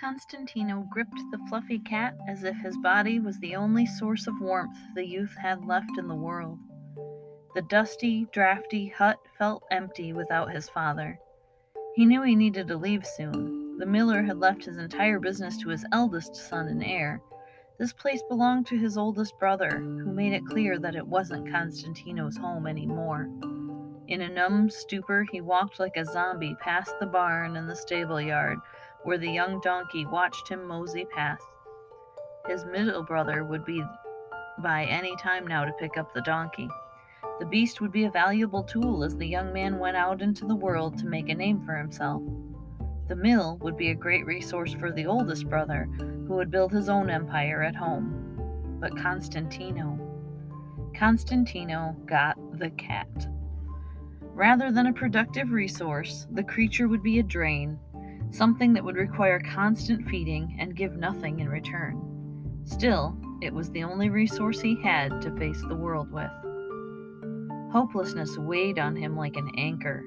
Constantino gripped the fluffy cat as if his body was the only source of warmth the youth had left in the world. The dusty, drafty hut felt empty without his father. He knew he needed to leave soon. The miller had left his entire business to his eldest son and heir. This place belonged to his oldest brother, who made it clear that it wasn't Constantino's home anymore. In a numb stupor, he walked like a zombie past the barn and the stable yard, where the young donkey watched him mosey past. His middle brother would be by any time now to pick up the donkey. The beast would be a valuable tool as the young man went out into the world to make a name for himself. The mill would be a great resource for the oldest brother, who would build his own empire at home. But Constantino. Constantino got the cat. Rather than a productive resource, the creature would be a drain, something that would require constant feeding and give nothing in return. Still, it was the only resource he had to face the world with. Hopelessness weighed on him like an anchor.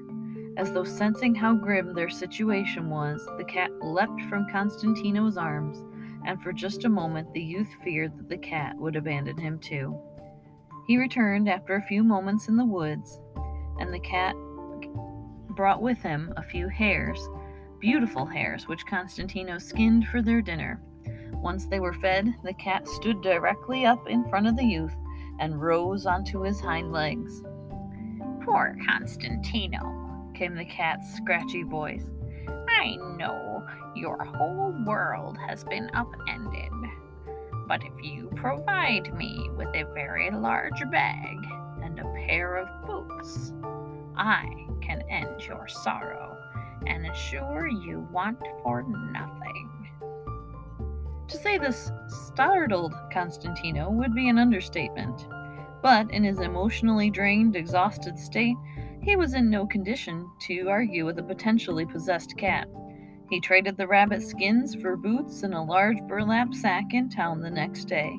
As though sensing how grim their situation was, the cat leapt from Constantino's arms, and for just a moment the youth feared that the cat would abandon him too. He returned after a few moments in the woods, and the cat brought with him a few hares, beautiful hares which Constantino skinned for their dinner. Once they were fed, the cat stood directly up in front of the youth and rose onto his hind legs. Poor Constantino, came the cat's scratchy voice. I know your whole world has been upended. But if you provide me with a very large bag and a pair of boots, I can end your sorrow and assure you want for nothing. To say this startled Constantino would be an understatement but in his emotionally drained, exhausted state, he was in no condition to argue with a potentially possessed cat. He traded the rabbit skins for boots and a large burlap sack in town the next day.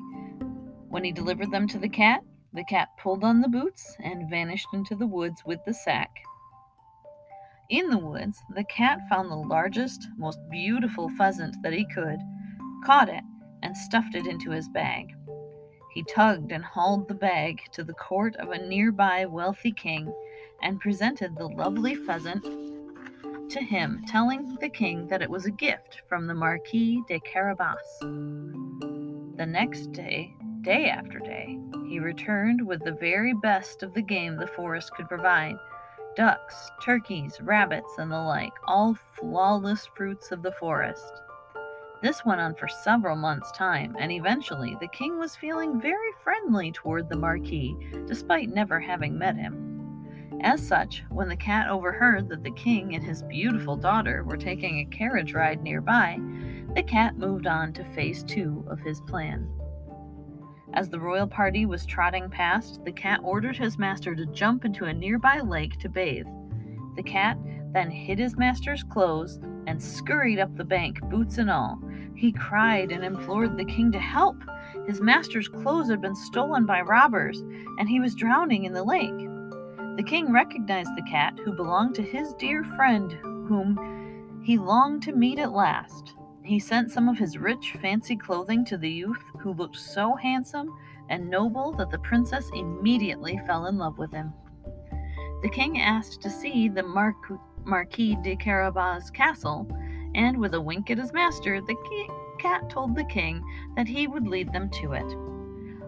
When he delivered them to the cat, the cat pulled on the boots and vanished into the woods with the sack. In the woods, the cat found the largest, most beautiful pheasant that he could, caught it, and stuffed it into his bag. He tugged and hauled the bag to the court of a nearby wealthy king and presented the lovely pheasant to him, telling the king that it was a gift from the Marquis de Carabas. The next day, day after day, he returned with the very best of the game the forest could provide ducks, turkeys, rabbits, and the like, all flawless fruits of the forest. This went on for several months' time, and eventually the king was feeling very friendly toward the Marquis, despite never having met him. As such, when the cat overheard that the king and his beautiful daughter were taking a carriage ride nearby, the cat moved on to phase two of his plan. As the royal party was trotting past, the cat ordered his master to jump into a nearby lake to bathe. The cat then hid his master's clothes and scurried up the bank, boots and all. He cried and implored the king to help. His master's clothes had been stolen by robbers, and he was drowning in the lake. The king recognized the cat, who belonged to his dear friend, whom he longed to meet at last. He sent some of his rich, fancy clothing to the youth, who looked so handsome and noble that the princess immediately fell in love with him. The king asked to see the Mar- Marquis de Carabas castle, and with a wink at his master, the cat told the king that he would lead them to it.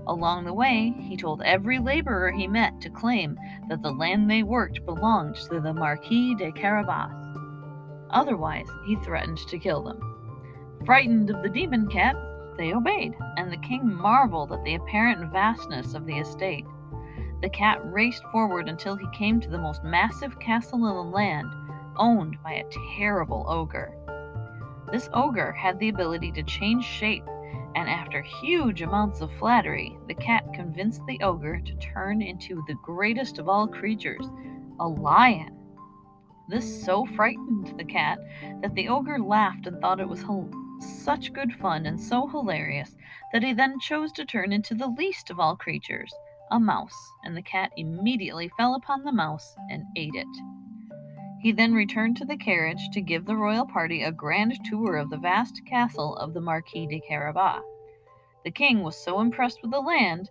Along the way, he told every laborer he met to claim that the land they worked belonged to the Marquis de Carabas. Otherwise, he threatened to kill them. Frightened of the demon cat, they obeyed, and the king marveled at the apparent vastness of the estate. The cat raced forward until he came to the most massive castle in the land, owned by a terrible ogre. This ogre had the ability to change shape, and after huge amounts of flattery, the cat convinced the ogre to turn into the greatest of all creatures, a lion. This so frightened the cat that the ogre laughed and thought it was such good fun and so hilarious that he then chose to turn into the least of all creatures, a mouse, and the cat immediately fell upon the mouse and ate it. He then returned to the carriage to give the royal party a grand tour of the vast castle of the Marquis de Carabas. The king was so impressed with the land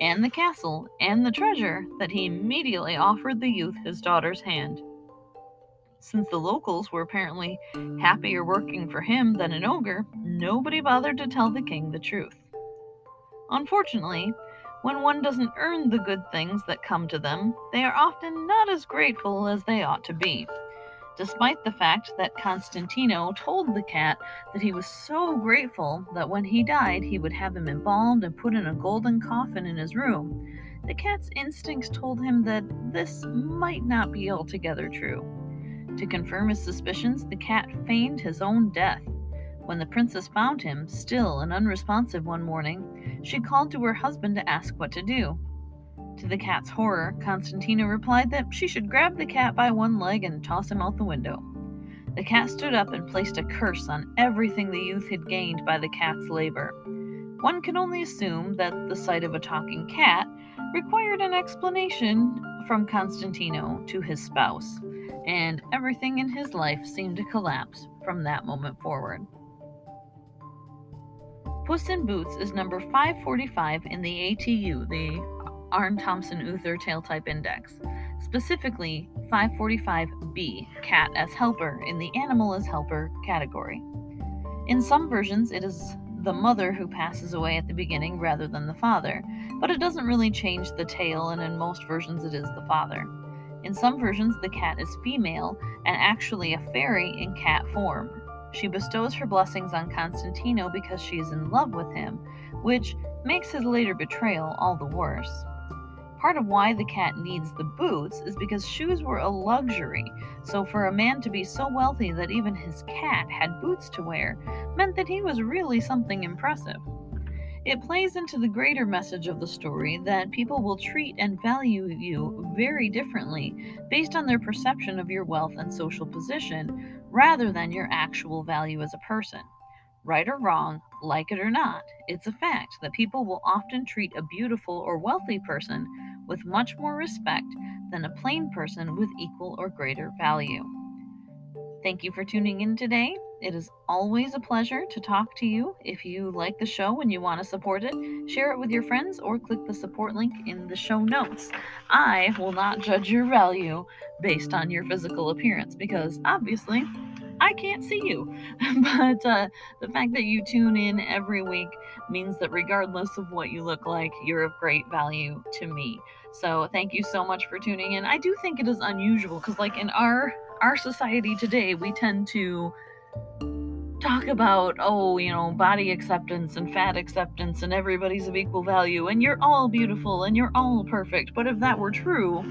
and the castle and the treasure that he immediately offered the youth his daughter's hand. Since the locals were apparently happier working for him than an ogre, nobody bothered to tell the king the truth. Unfortunately, when one doesn't earn the good things that come to them, they are often not as grateful as they ought to be. Despite the fact that Constantino told the cat that he was so grateful that when he died he would have him embalmed and put in a golden coffin in his room, the cat's instincts told him that this might not be altogether true. To confirm his suspicions, the cat feigned his own death. When the princess found him, still and unresponsive one morning, she called to her husband to ask what to do. To the cat's horror, Constantina replied that she should grab the cat by one leg and toss him out the window. The cat stood up and placed a curse on everything the youth had gained by the cat's labor. One can only assume that the sight of a talking cat required an explanation from Constantino to his spouse and everything in his life seemed to collapse from that moment forward. Puss in Boots is number 545 in the ATU, the Aarne Thompson Uther Tale Type Index, specifically 545b, Cat as Helper, in the Animal as Helper category. In some versions, it is the mother who passes away at the beginning rather than the father, but it doesn't really change the tale, and in most versions, it is the father. In some versions, the cat is female and actually a fairy in cat form. She bestows her blessings on Constantino because she is in love with him, which makes his later betrayal all the worse. Part of why the cat needs the boots is because shoes were a luxury, so for a man to be so wealthy that even his cat had boots to wear meant that he was really something impressive. It plays into the greater message of the story that people will treat and value you very differently based on their perception of your wealth and social position rather than your actual value as a person. Right or wrong, like it or not, it's a fact that people will often treat a beautiful or wealthy person with much more respect than a plain person with equal or greater value. Thank you for tuning in today. It is always a pleasure to talk to you. If you like the show and you want to support it, share it with your friends or click the support link in the show notes. I will not judge your value based on your physical appearance because obviously I can't see you. but uh, the fact that you tune in every week means that regardless of what you look like, you're of great value to me. So thank you so much for tuning in. I do think it is unusual because, like in our our society today, we tend to talk about, oh, you know, body acceptance and fat acceptance and everybody's of equal value and you're all beautiful and you're all perfect. But if that were true,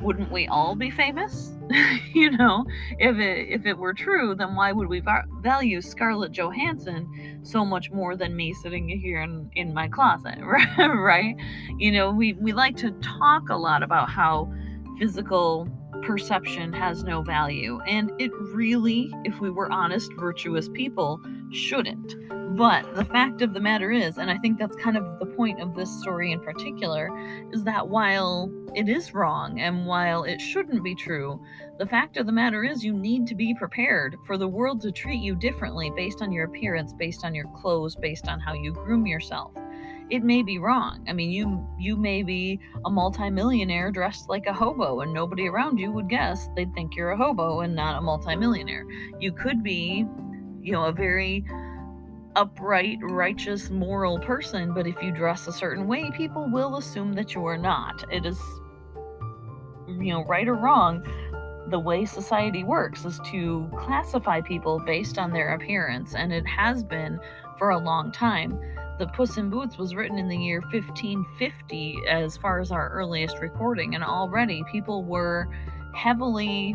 wouldn't we all be famous? you know, if it if it were true, then why would we value Scarlett Johansson so much more than me sitting here in, in my closet, right? You know, we we like to talk a lot about how physical perception has no value. And it really, if we were honest, virtuous people, shouldn't. But the fact of the matter is, and I think that's kind of the point of this story in particular, is that while it is wrong and while it shouldn't be true, the fact of the matter is you need to be prepared for the world to treat you differently based on your appearance, based on your clothes, based on how you groom yourself it may be wrong. I mean, you you may be a multimillionaire dressed like a hobo and nobody around you would guess they'd think you're a hobo and not a multimillionaire. You could be, you know, a very upright, righteous, moral person, but if you dress a certain way, people will assume that you are not. It is you know, right or wrong, the way society works is to classify people based on their appearance, and it has been for a long time. The Puss in Boots was written in the year 1550, as far as our earliest recording, and already people were heavily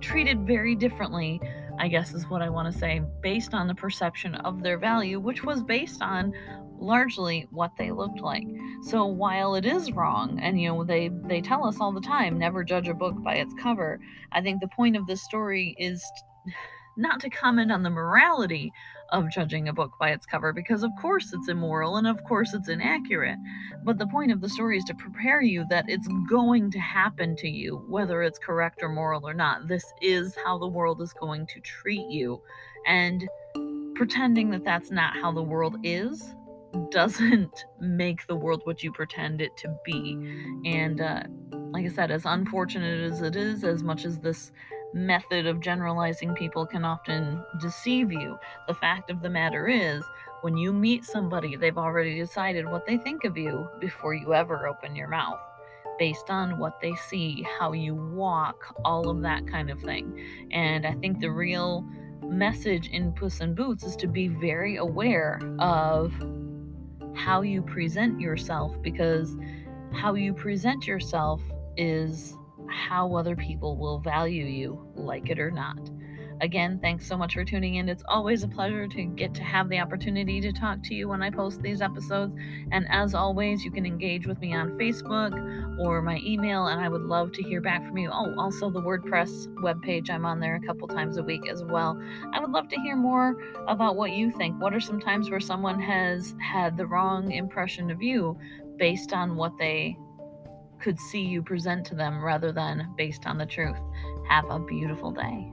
treated very differently, I guess is what I want to say, based on the perception of their value, which was based on largely what they looked like. So while it is wrong, and you know, they, they tell us all the time, never judge a book by its cover, I think the point of this story is not to comment on the morality of judging a book by its cover because of course it's immoral and of course it's inaccurate. But the point of the story is to prepare you that it's going to happen to you whether it's correct or moral or not. This is how the world is going to treat you. And pretending that that's not how the world is doesn't make the world what you pretend it to be. And uh, like i said as unfortunate as it is as much as this method of generalizing people can often deceive you. The fact of the matter is, when you meet somebody, they've already decided what they think of you before you ever open your mouth, based on what they see, how you walk, all of that kind of thing. And I think the real message in Puss in Boots is to be very aware of how you present yourself because how you present yourself is how other people will value you, like it or not. Again, thanks so much for tuning in. It's always a pleasure to get to have the opportunity to talk to you when I post these episodes. And as always, you can engage with me on Facebook or my email, and I would love to hear back from you. Oh, also the WordPress webpage, I'm on there a couple times a week as well. I would love to hear more about what you think. What are some times where someone has had the wrong impression of you based on what they could see you present to them rather than based on the truth. Have a beautiful day.